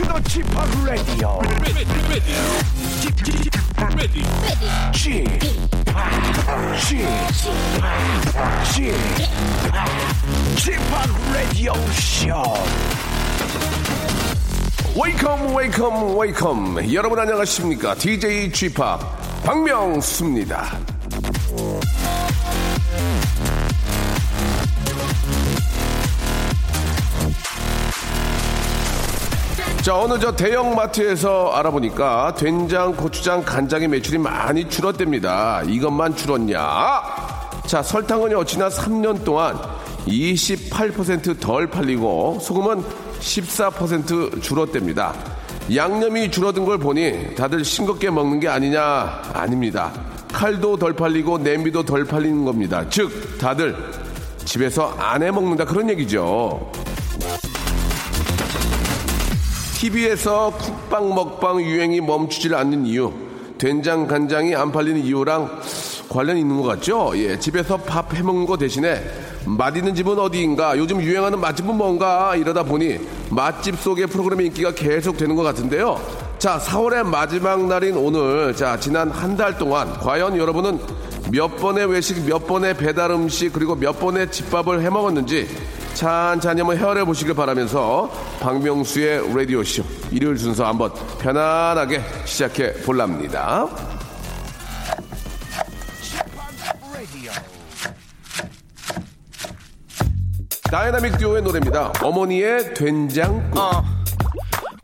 to the Chip Radio. Chip, Chip, Chip, Radio Show. Welcome, welcome, welcome. 여러분 안녕하십니까? DJ Chip 박명수입니다. 자, 어느 저 대형 마트에서 알아보니까 된장, 고추장, 간장의 매출이 많이 줄었답니다. 이것만 줄었냐? 자, 설탕은 어찌나 3년 동안 28%덜 팔리고 소금은 14% 줄었답니다. 양념이 줄어든 걸 보니 다들 싱겁게 먹는 게 아니냐? 아닙니다. 칼도 덜 팔리고 냄비도 덜 팔리는 겁니다. 즉, 다들 집에서 안 해 먹는다 그런 얘기죠. TV에서 쿡방 먹방 유행이 멈추질 않는 이유, 된장 간장이 안 팔리는 이유랑 관련이 있는 것 같죠? 예, 집에서 밥 해먹는 거 대신에 맛있는 집은 어디인가, 요즘 유행하는 맛집은 뭔가 이러다 보니 맛집 속의 프로그램의 인기가 계속 되는 것 같은데요. 자, 4월의 마지막 날인 오늘, 자, 지난 한 달 동안 과연 여러분은 몇 번의 외식, 몇 번의 배달 음식, 그리고 몇 번의 집밥을 해 먹었는지 찬찬히 한번 헤아려 보시길 바라면서 박명수의 라디오쇼 일요일 순서 한번 편안하게 시작해 볼랍니다. 다이나믹 듀오의 노래입니다. 어머니의 된장국.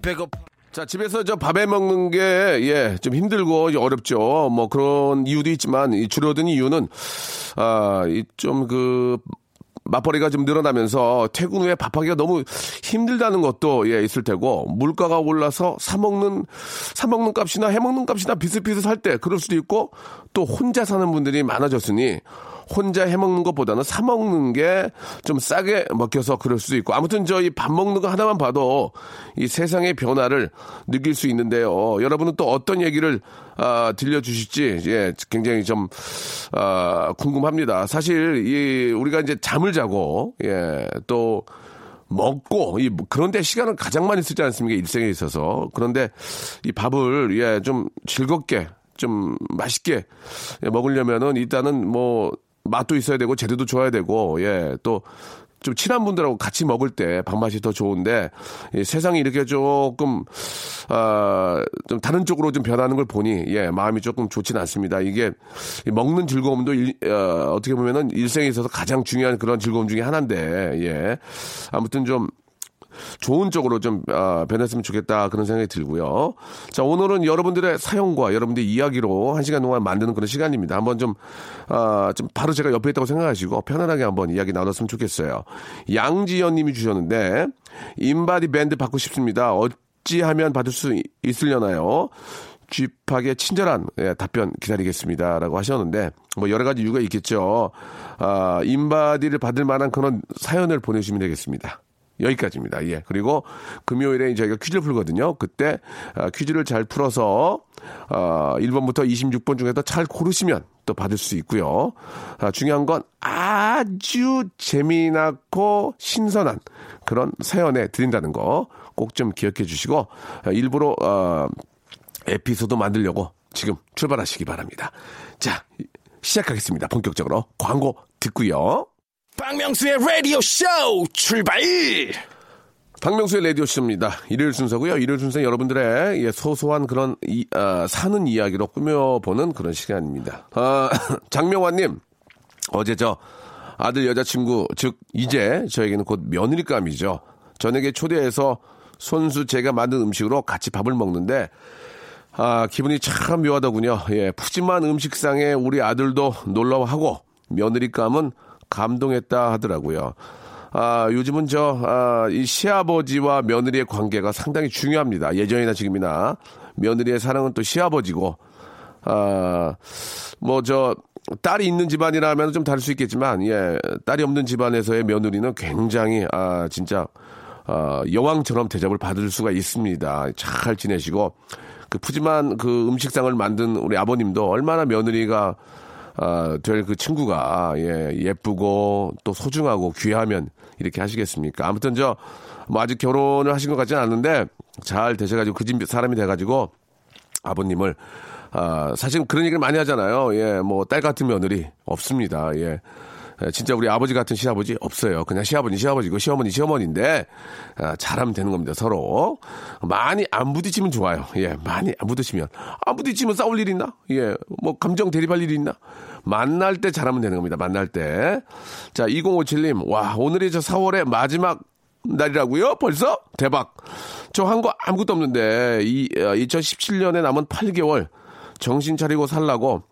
배고 자, 집에서 저 밥에 먹는 게, 예, 좀 힘들고 어렵죠. 뭐 그런 이유도 있지만, 이 줄어든 이유는, 아, 이 좀 그, 맞벌이가 좀 늘어나면서 퇴근 후에 밥하기가 너무 힘들다는 것도 예 있을 테고 물가가 올라서 사 먹는 사 먹는 값이나 해 먹는 값이나 비슷비슷할 때 그럴 수도 있고 또 혼자 사는 분들이 많아졌으니 혼자 해 먹는 것보다는 사 먹는 게 좀 싸게 먹혀서 그럴 수도 있고 아무튼 저희 밥 먹는 거 하나만 봐도 이 세상의 변화를 느낄 수 있는데요. 여러분은 또 어떤 얘기를 아, 들려주실지 예 굉장히 좀 아, 궁금합니다. 사실 이 우리가 이제 잠을 자고 예 또 먹고 이 그런데 시간을 가장 많이 쓰지 않습니까 일생에 있어서 그런데 이 밥을 예 좀 즐겁게 좀 맛있게 예, 먹으려면은 일단은 뭐 맛도 있어야 되고 재료도 좋아야 되고 예또 좀 친한 분들하고 같이 먹을 때 밥맛이 더 좋은데 이 세상이 이렇게 조금 아 좀 다른 쪽으로 좀 변하는 걸 보니 예 마음이 조금 좋지는 않습니다. 이게 이 먹는 즐거움도 일, 어, 어떻게 보면은 일생에 있어서 가장 중요한 그런 즐거움 중에 하나인데 예 아무튼 좀 좋은 쪽으로 좀 아, 변했으면 좋겠다 그런 생각이 들고요. 자 오늘은 여러분들의 사연과 여러분들의 이야기로 한 시간 동안 만드는 그런 시간입니다. 한번 좀, 아, 좀 바로 제가 옆에 있다고 생각하시고 편안하게 한번 이야기 나눴으면 좋겠어요. 양지연님이 주셨는데 인바디 밴드 받고 싶습니다. 어찌하면 받을 수 있- 있으려나요? 지팍의 친절한 예, 답변 기다리겠습니다라고 하셨는데 뭐 여러 가지 이유가 있겠죠. 아, 인바디를 받을 만한 그런 사연을 보내주시면 되겠습니다. 여기까지입니다. 예. 그리고 금요일에 저희가 퀴즈를 풀거든요. 그때 아, 퀴즈를 잘 풀어서 아, 1번부터 26번 중에서 잘 고르시면 또 받을 수 있고요. 아, 중요한 건 아주 재미나고 신선한 그런 사연에 드린다는 거 꼭 좀 기억해 주시고 아, 일부러 어, 에피소드 만들려고 지금 출발하시기 바랍니다. 자, 시작하겠습니다. 본격적으로 광고 듣고요. 박명수의 라디오 쇼 출발 박명수의 라디오 쇼입니다. 일요일 순서고요. 일요일 순서 여러분들의 예, 소소한 그런 이, 아, 사는 이야기로 꾸며보는 그런 시간입니다. 아, 장명환님, 어제 저 아들 여자친구, 즉 이제 저에게는 곧 며느리감이죠. 저녁에 초대해서 손수 제가 만든 음식으로 같이 밥을 먹는데 아, 기분이 참 묘하더군요. 예, 푸짐한 음식상에 우리 아들도 놀러하고 며느리감은 감동했다 하더라고요. 아, 요즘은 저, 아, 이 시아버지와 며느리의 관계가 상당히 중요합니다. 예전이나 지금이나. 며느리의 사랑은 또 시아버지고, 아, 뭐, 저, 딸이 있는 집안이라면 좀 다를 수 있겠지만, 예, 딸이 없는 집안에서의 며느리는 굉장히, 아, 진짜, 아, 여왕처럼 대접을 받을 수가 있습니다. 잘 지내시고, 그 푸짐한 그 음식상을 만든 우리 아버님도 얼마나 며느리가 아, 될 그 친구가 예, 예쁘고 또 소중하고 귀하면 이렇게 하시겠습니까? 아무튼 저 뭐 아직 결혼을 하신 것 같지는 않은데 잘 되셔가지고 그 집 사람이 돼가지고 아버님을 아, 사실 그런 얘기를 많이 하잖아요. 예, 뭐 딸 같은 며느리 없습니다. 예. 예, 진짜 우리 아버지 같은 시아버지 없어요. 그냥 시아버지 시아버지고 시어머니 시어머니인데 아, 잘하면 되는 겁니다. 서로 많이 안 부딪히면 좋아요. 예, 많이 안 부딪히면 안 부딪히면 싸울 일 있나? 예, 뭐 감정 대립할 일이 있나? 만날 때 잘하면 되는 겁니다. 만날 때. 자, 2057님, 와 오늘이 저 4월의 마지막 날이라고요? 벌써? 대박. 저 한 거 아무것도 없는데 이 2017년에 남은 8개월 정신 차리고 살라고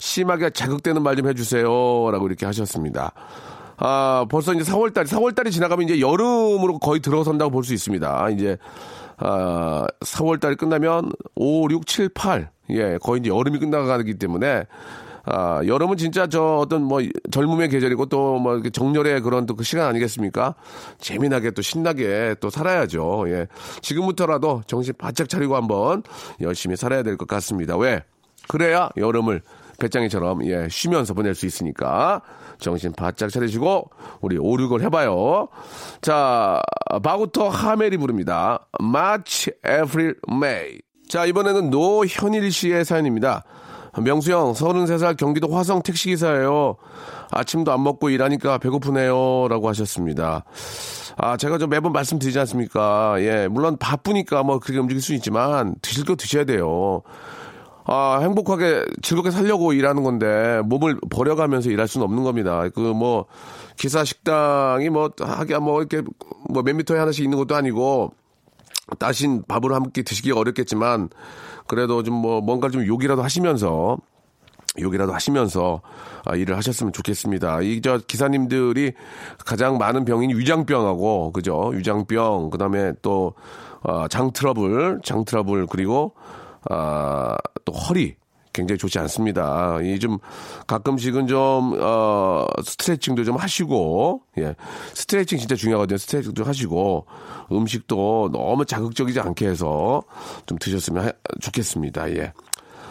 심하게 자극되는 말 좀 해주세요 라고 이렇게 하셨습니다. 아 벌써 이제 4월달 4월달이 지나가면 이제 여름으로 거의 들어선다고 볼 수 있습니다. 이제 아 4월달이 끝나면 5, 6, 7, 8 예, 거의 이제 여름이 끝나가기 때문에 아, 여름은 진짜 저 어떤 뭐 젊음의 계절이고 또 뭐 정렬의 그런 또 그 시간 아니겠습니까? 재미나게 또 신나게 또 살아야죠. 예. 지금부터라도 정신 바짝 차리고 한번 열심히 살아야 될 것 같습니다. 왜? 그래야 여름을 배짱이처럼 예, 쉬면서 보낼 수 있으니까 정신 바짝 차리시고 우리 오륙을 해봐요. 자, 바구터 하멜이 부릅니다. March, April, May. 자, 이번에는 노현일 씨의 사연입니다. 명수 형, 33살 경기도 화성 택시기사예요. 아침도 안 먹고 일하니까 배고프네요. 라고 하셨습니다. 아, 제가 좀 매번 말씀드리지 않습니까? 예, 물론 바쁘니까 뭐 그렇게 움직일 수 있지만 드실 거 드셔야 돼요. 아, 행복하게 즐겁게 살려고 일하는 건데 몸을 버려가면서 일할 수는 없는 겁니다. 그 뭐 기사 식당이 뭐 하기야 뭐 이렇게 뭐 몇 미터에 하나씩 있는 것도 아니고 따신 밥을 함께 드시기가 어렵겠지만 그래도 좀 뭐 뭔가 좀 욕이라도 하시면서 욕이라도 하시면서 아, 일을 하셨으면 좋겠습니다. 이 저 기사님들이 가장 많은 병인 위장병하고 그죠? 위장병 그다음에 또 어, 장 트러블, 장 트러블 그리고 아, 또 허리 굉장히 좋지 않습니다. 이 좀 가끔씩은 좀 어, 스트레칭도 좀 하시고 예. 스트레칭 진짜 중요하거든요. 스트레칭 도 하시고 음식도 너무 자극적이지 않게 해서 좀 드셨으면 하- 좋겠습니다. 예.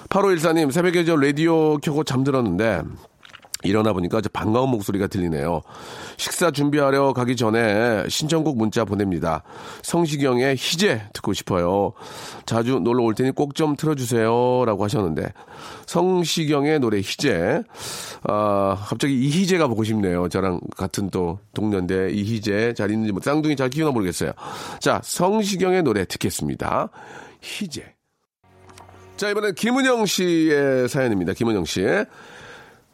8514님 새벽에 저 라디오 켜고 잠들었는데 일어나 보니까 저 반가운 목소리가 들리네요. 식사 준비하려 가기 전에 신청곡 문자 보냅니다. 성시경의 희재 듣고 싶어요. 자주 놀러 올 테니 꼭 좀 틀어주세요. 라고 하셨는데, 성시경의 노래 희재. 아, 갑자기 이희재가 보고 싶네요. 저랑 같은 또 동년대 이희재 잘 있는지, 뭐 쌍둥이 잘 키우나 모르겠어요. 자, 성시경의 노래 듣겠습니다. 희재. 자, 이번엔 김은영 씨의 사연입니다. 김은영 씨.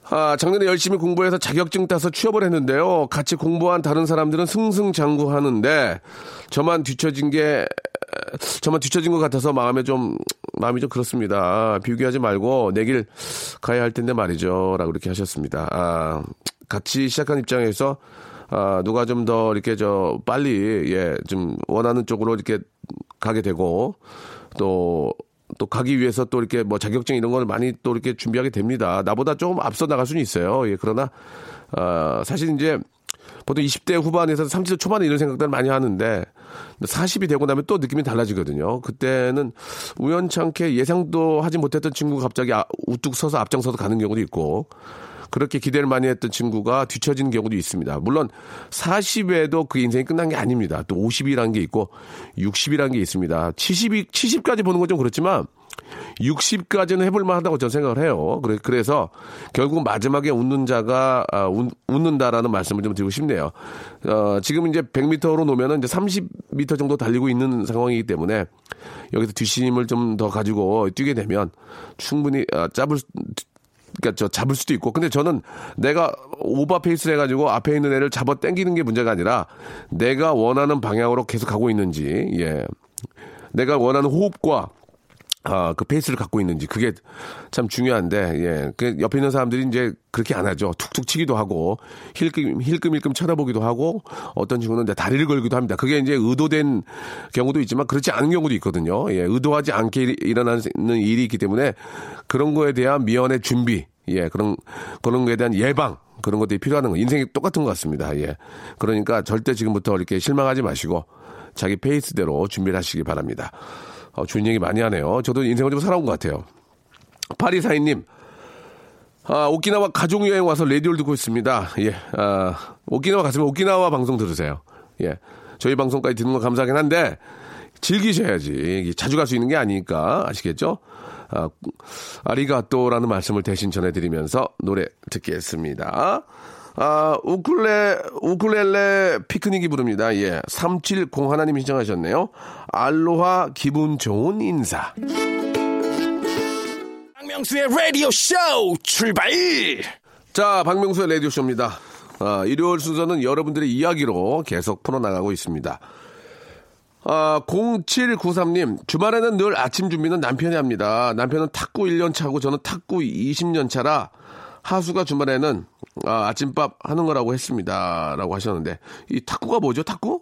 아, 작년에 열심히 공부해서 자격증 따서 취업을 했는데요. 같이 공부한 다른 사람들은 승승장구하는데 저만 뒤처진 게 저만 뒤처진 것 같아서 마음에 좀 마음이 좀 그렇습니다. 비교하지 말고 내 길 가야 할 텐데 말이죠라고 이렇게 하셨습니다. 아, 같이 시작한 입장에서 아, 누가 좀 더 이렇게 저 빨리 예, 좀 원하는 쪽으로 이렇게 가게 되고 또 또 가기 위해서 또 이렇게 뭐 자격증 이런 걸 많이 또 이렇게 준비하게 됩니다. 나보다 조금 앞서 나갈 수는 있어요. 예, 그러나 어, 사실 이제 보통 20대 후반에서 30대 초반에 이런 생각들을 많이 하는데 40이 되고 나면 또 느낌이 달라지거든요. 그때는 우연찮게 예상도 하지 못했던 친구가 갑자기 아- 우뚝 서서 앞장서서 가는 경우도 있고 그렇게 기대를 많이 했던 친구가 뒤처지는 경우도 있습니다. 물론 40에도 그 인생이 끝난 게 아닙니다. 또 50이라는 게 있고 60이라는 게 있습니다. 70이 70까지 보는 건 좀 그렇지만 60까지는 해볼만 하다고 저는 생각을 해요. 그래, 그래서 결국 마지막에 웃는 자가 아, 웃, 웃는다라는 말씀을 좀 드리고 싶네요. 어, 지금 이제 100m로 놓으면은 이제 30m 정도 달리고 있는 상황이기 때문에 여기서 뒷심을 좀 더 가지고 뛰게 되면 충분히 아, 잡을 수- 그러니까 저 잡을 수도 있고. 근데 저는 내가 오버 페이스를 해가지고 앞에 있는 애를 잡아 당기는 게 문제가 아니라 내가 원하는 방향으로 계속 가고 있는지 예. 내가 원하는 호흡과 아, 그 페이스를 갖고 있는지 그게 참 중요한데 예. 그 옆에 있는 사람들이 이제 그렇게 안 하죠. 툭툭 치기도 하고 힐끔 힐끔힐끔 쳐다보기도 하고 어떤 친구는 이제 다리를 걸기도 합니다. 그게 이제 의도된 경우도 있지만 그렇지 않은 경우도 있거든요. 예. 의도하지 않게 일- 일어나는 일이 있기 때문에 그런 거에 대한 미연의 준비 예. 그런 그런 거에 대한 예방 그런 것들이 필요한 거 인생이 똑같은 것 같습니다. 예. 그러니까 절대 지금부터 이렇게 실망하지 마시고 자기 페이스대로 준비를 하시기 바랍니다. 어, 좋은 얘기 많이 하네요. 저도 인생을 좀 살아온 것 같아요. 파리사인님, 아, 오키나와 가족여행 와서 라디오를 듣고 있습니다. 예, 아, 오키나와 갔으면 오키나와 방송 들으세요. 예, 저희 방송까지 듣는 건 감사하긴 한데, 즐기셔야지. 자주 갈 수 있는 게 아니니까, 아시겠죠? 아, 아리가또라는 말씀을 대신 전해드리면서 노래 듣겠습니다. 아, 우쿨레, 우쿨렐레 피크닉이 부릅니다. 예. 370 하나님이 신청하셨네요. 알로하 기분 좋은 인사. 박명수의 라디오 쇼 출발! 자, 박명수의 라디오 쇼입니다. 아, 일요일 순서는 여러분들의 이야기로 계속 풀어나가고 있습니다. 아, 0793님, 주말에는 늘 아침 준비는 남편이 합니다. 남편은 탁구 1년 차고 저는 탁구 20년 차라 하수가 주말에는 아, 아침밥 하는 거라고 했습니다. 라고 하셨는데, 이 탁구가 뭐죠? 탁구?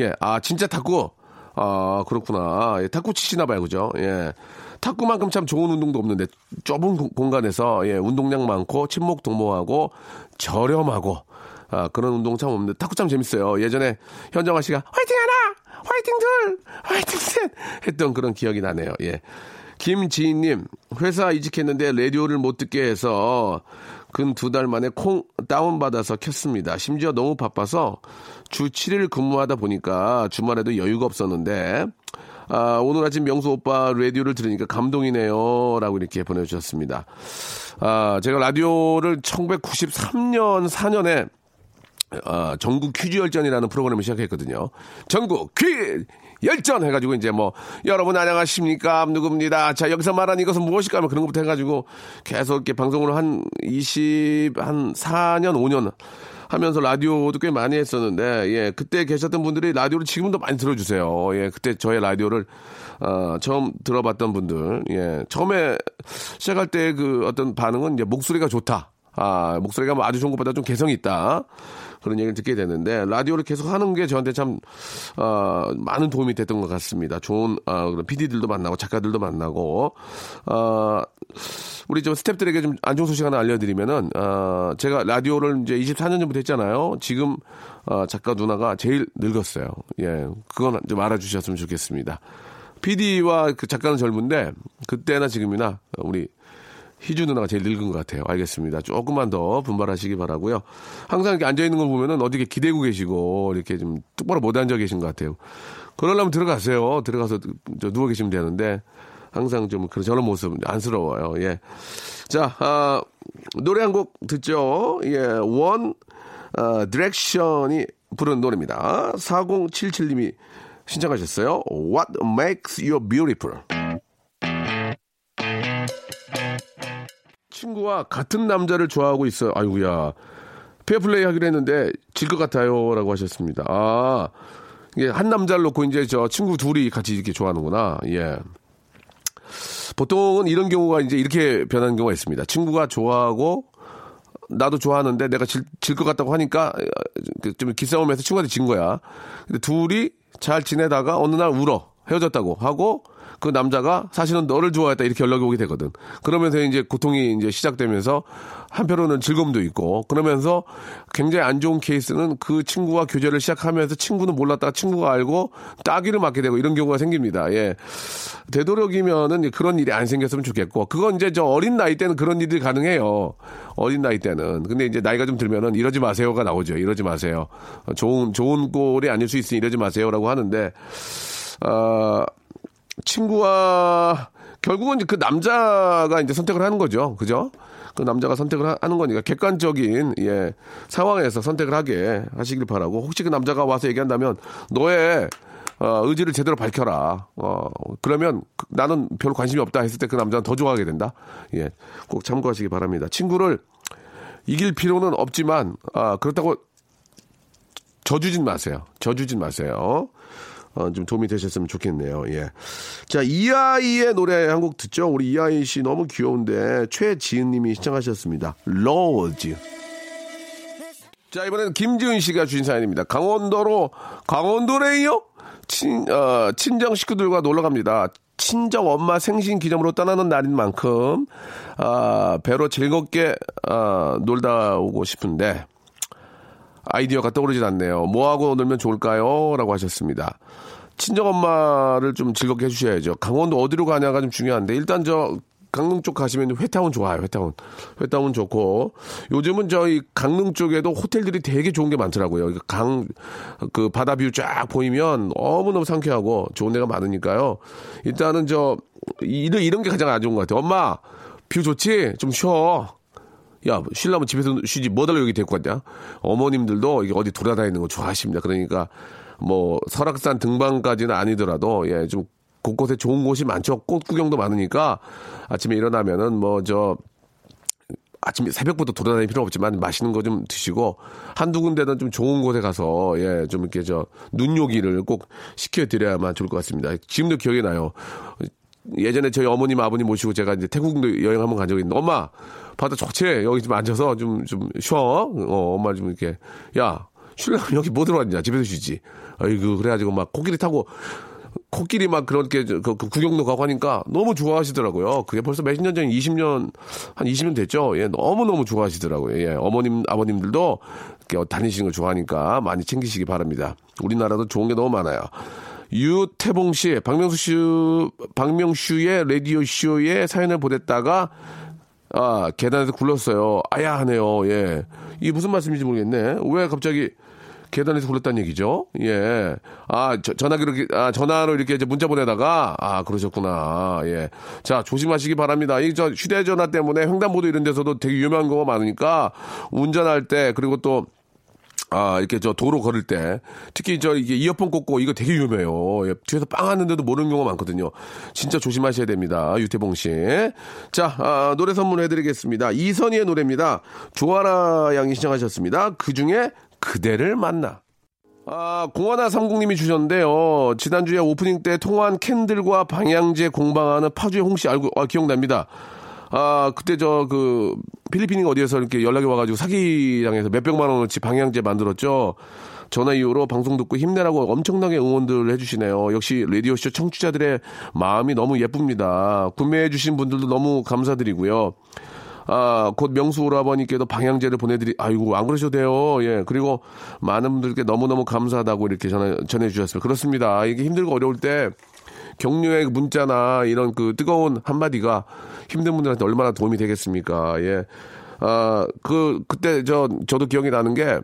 예, 아, 진짜 탁구? 아, 그렇구나. 예, 탁구 치시나 봐요. 그죠? 예. 탁구만큼 참 좋은 운동도 없는데, 좁은 공- 공간에서, 예, 운동량 많고, 친목 도모하고, 저렴하고, 아, 그런 운동 참 없는데, 탁구 참 재밌어요. 예전에 현정아 씨가, 화이팅 하나! 화이팅 둘! 화이팅 셋! 했던 그런 기억이 나네요. 예. 김지인님, 회사 이직했는데 라디오를 못 듣게 해서 근 두 달 만에 콩 다운받아서 켰습니다. 심지어 너무 바빠서 주 7일 근무하다 보니까 주말에도 여유가 없었는데, 아, 오늘 아침 명수 오빠 라디오를 들으니까 감동이네요. 라고 이렇게 보내주셨습니다. 아, 제가 라디오를 1993년, 4년에 아, 전국 퀴즈 열전이라는 프로그램을 시작했거든요. 전국 퀴즈 열전 해가지고 이제 뭐 여러분 안녕하십니까 누구입니다. 자 여기서 말하는 이것은 무엇일까 하면 그런 것부터 해가지고 계속 이렇게 방송을 한 20, 한 4년, 5년 하면서 라디오도 꽤 많이 했었는데 예 그때 계셨던 분들이 라디오를 지금도 많이 들어주세요. 예 그때 저의 라디오를 어, 처음 들어봤던 분들 예 처음에 시작할 때 그 어떤 반응은 이제 목소리가 좋다. 아, 목소리가 뭐 아주 좋은 것보다 좀 개성이 있다. 그런 얘기를 듣게 됐는데, 라디오를 계속 하는 게 저한테 참, 어, 많은 도움이 됐던 것 같습니다. 좋은, 어, 그런 PD들도 만나고, 작가들도 만나고, 어, 우리 좀 스탭들에게 좀 안 좋은 소식 하나 알려드리면은, 어, 제가 라디오를 이제 24년 전부터 했잖아요. 지금, 어, 작가 누나가 제일 늙었어요. 예. 그건 좀 알아주셨으면 좋겠습니다. PD와 그 작가는 젊은데, 그때나 지금이나 우리 희주 누나가 제일 늙은 것 같아요. 알겠습니다. 조금만 더 분발하시기 바라고요. 항상 이렇게 앉아 있는 걸 보면은 이렇게 기대고 계시고 이렇게 좀 똑바로 못 앉아 계신 것 같아요. 그러려면 들어가세요. 들어가서 저 누워 계시면 되는데 항상 좀 그런 저런 모습 안쓰러워요. 예. 자, 아, 노래 한 곡 듣죠. 예, 원 원 디렉션이 부른 노래입니다. 4077님이 신청하셨어요. What makes you beautiful? 친구와 같은 남자를 좋아하고 있어요. 아이고야. 페어플레이 하기로 했는데 질 것 같아요. 라고 하셨습니다. 아, 이게 한 남자를 놓고 이제 저 친구 둘이 같이 이렇게 좋아하는구나. 예. 보통은 이런 경우가 이제 이렇게 변하는 경우가 있습니다. 친구가 좋아하고 나도 좋아하는데 내가 질 것 같다고 하니까 그좀 기싸움에서 친구한테 진 거야. 근데 둘이 잘 지내다가 어느 날 울어. 헤어졌다고 하고 그 남자가 사실은 너를 좋아했다 이렇게 연락이 오게 되거든. 그러면서 이제 고통이 이제 시작되면서 한편으로는 즐거움도 있고 그러면서 굉장히 안 좋은 케이스는 그 친구와 교제를 시작하면서 친구는 몰랐다가 친구가 알고 따귀를 맞게 되고 이런 경우가 생깁니다. 예. 되도록이면은 그런 일이 안 생겼으면 좋겠고 그건 이제 저 어린 나이 때는 그런 일이 가능해요. 어린 나이 때는. 근데 이제 나이가 좀 들면은 이러지 마세요가 나오죠. 이러지 마세요. 어, 좋은 좋은 꼴이 아닐 수 있으니 이러지 마세요라고 하는데 어, 친구와 결국은 그 남자가 이제 선택을 하는 거죠. 그죠? 그 남자가 선택을 하- 하는 거니까 객관적인 예 상황에서 선택을 하게 하시길 바라고 혹시 그 남자가 와서 얘기한다면 너의 어, 의지를 제대로 밝혀라. 어, 그러면 그- 나는 별로 관심이 없다 했을 때 그 남자는 더 좋아하게 된다. 예, 꼭 참고하시기 바랍니다. 친구를 이길 필요는 없지만 아, 그렇다고 져주진 마세요. 져주진 마세요. 어, 좀 도움이 되셨으면 좋겠네요. 예. 자, 이아이의 노래 한 곡 듣죠? 우리 이아이 씨 너무 귀여운데 최지은 님이 시청하셨습니다. 로즈. 자, 이번에는 김지은 씨가 주신 사연입니다. 강원도로, 강원도래요? 친, 어, 친정 식구들과 놀러 갑니다. 친정 엄마 생신 기념으로 떠나는 날인 만큼, 아, 배로 즐겁게, 아, 놀다 오고 싶은데, 아이디어가 떠오르질 않네요. 뭐하고 놀면 좋을까요? 라고 하셨습니다. 친정 엄마를 좀 즐겁게 해주셔야죠. 강원도 어디로 가냐가 좀 중요한데, 일단 저, 강릉 쪽 가시면 회타운 좋아요, 회타운. 회타운 좋고. 요즘은 저희 강릉 쪽에도 호텔들이 되게 좋은 게 많더라고요. 강, 그 바다 view 쫙 보이면 너무너무 상쾌하고 좋은 데가 많으니까요. 일단은 저, 이런, 이런 게 가장 안 좋은 것 같아요. 엄마, view 좋지? 좀 쉬어. 야, 쉬려면 집에서 쉬지, 뭐 하러 여기 데리고 갔냐? 어머님들도 이게 어디 돌아다니는 거 좋아하십니다. 그러니까, 뭐, 설악산 등반까지는 아니더라도, 예, 좀 곳곳에 좋은 곳이 많죠. 꽃 구경도 많으니까 아침에 일어나면은 뭐, 저, 아침 새벽부터 돌아다닐 필요 없지만 맛있는 거 좀 드시고 한두 군데는 좀 좋은 곳에 가서 예 좀 이렇게 저 눈요기를 꼭 시켜드려야만 좋을 것 같습니다. 지금도 기억이 나요. 예전에 저희 어머님 아버님 모시고 제가 이제 태국도 여행 한번 간 적이 있는데 엄마 바다 좋지 여기 좀 앉아서 좀 좀 쉬어 어 엄마 좀 이렇게 야 쉬려면 여기 뭐 들어왔냐 집에서 쉬지 아이고 그래가지고 막 코끼리 타고 코끼리 막 그렇게 그, 그 구경도 가고 하니까 너무 좋아하시더라고요. 그게 벌써 몇년 전, 20년, 한 20년 됐죠. 예, 너무너무 좋아하시더라고요. 예, 어머님, 아버님들도 이렇게 다니시는 걸 좋아하니까 많이 챙기시기 바랍니다. 우리나라도 좋은 게 너무 많아요. 유태봉 씨, 박명수 씨, 박명슈의 라디오 쇼에 사연을 보냈다가 아, 계단에서 굴렀어요. 아야 하네요. 예. 이게 무슨 말씀인지 모르겠네. 왜 갑자기 계단에서 굴렀다는 얘기죠? 예. 아, 저, 전화기로, 아, 전화로 이렇게 이제 문자 보내다가, 아, 그러셨구나. 예. 자, 조심하시기 바랍니다. 이, 저, 휴대전화 때문에 횡단보도 이런 데서도 되게 위험한 경우가 많으니까, 운전할 때, 그리고 또, 아, 이렇게 저 도로 걸을 때, 특히 저 이게 이어폰 꽂고 이거 되게 위험해요. 예, 뒤에서 빵 하는데도 모르는 경우가 많거든요. 진짜 조심하셔야 됩니다. 유태봉 씨. 자, 아, 노래 선물해 드리겠습니다. 이선희의 노래입니다. 조아라 양이 신청하셨습니다. 그 중에 그대를 만나. 아, 공하나 삼국님이 주셨는데요. 지난주에 오프닝 때 통화한 캔들과 방향제 공방하는 파주의 홍씨 알고, 아, 기억납니다. 아, 그때 저, 그, 필리핀인 어디에서 이렇게 연락이 와가지고 사기당해서 몇백만 원어치 방향제 만들었죠. 전화 이후로 방송 듣고 힘내라고 엄청나게 응원들 해주시네요. 역시 라디오쇼 청취자들의 마음이 너무 예쁩니다. 구매해주신 분들도 너무 감사드리고요. 아, 곧 명수 오라버니께도 방향제를 보내드리, 아이고, 안 그러셔도 돼요. 예. 그리고 많은 분들께 너무너무 감사하다고 이렇게 전해, 전해주셨습니다. 그렇습니다. 이게 힘들고 어려울 때 격려의 문자나 이런 그 뜨거운 한마디가 힘든 분들한테 얼마나 도움이 되겠습니까? 예. 아, 그, 그때 저, 저도 기억이 나는 게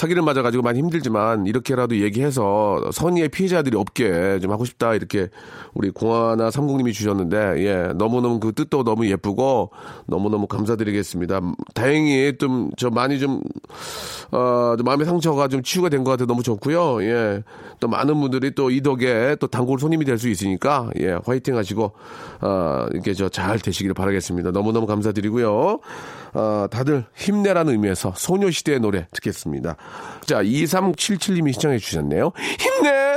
사기를 맞아가지고 많이 힘들지만 이렇게라도 얘기해서 선의의 피해자들이 없게 좀 하고 싶다 이렇게 우리 공화나 삼국님이 주셨는데 예 너무너무 그 뜻도 너무 예쁘고 너무너무 감사드리겠습니다. 다행히 좀 저 많이 좀 어, 좀 마음의 상처가 좀 치유가 된 것 같아 너무 좋고요. 예. 또 많은 분들이 또 이 덕에 또 단골 손님이 될 수 있으니까 예, 화이팅 하시고 어, 이렇게 저 잘 되시기를 바라겠습니다. 너무너무 감사드리고요. 어, 다들 힘내라는 의미에서 소녀시대의 노래 듣겠습니다. 자, 2377님이 시청해 주셨네요. 힘내!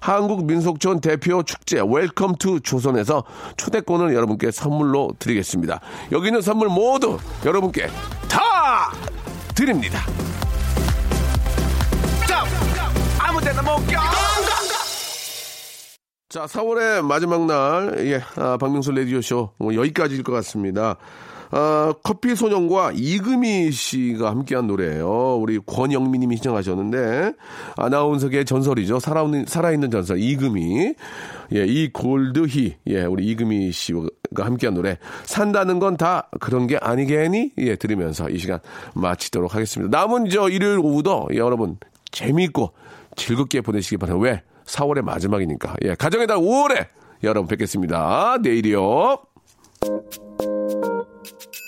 한국민속촌 대표 축제 Welcome to 조선에서 초대권을 여러분께 선물로 드리겠습니다. 여기 있는 선물 모두 여러분께 다 드립니다. 자, 4월의 마지막 날, 예, 아, 박명수 라디오쇼, 뭐 여기까지일 것 같습니다. 아, 커피 소년과 이금희 씨가 함께한 노래예요. 우리 권영미 님이 신청하셨는데, 아나운서계의 전설이죠. 살아있는, 살아있는 전설, 이금희. 예, 이 골드희. 예, 우리 이금희 씨가 함께한 노래. 산다는 건 다 그런 게 아니겠니? 예, 들으면서 이 시간 마치도록 하겠습니다. 남은 저 일요일 오후도 예, 여러분, 재미있고 즐겁게 보내시기 바랍니다. 왜? 4월의 마지막이니까. 예, 가정의 달 5월에 여러분 뵙겠습니다. 내일이요. thank you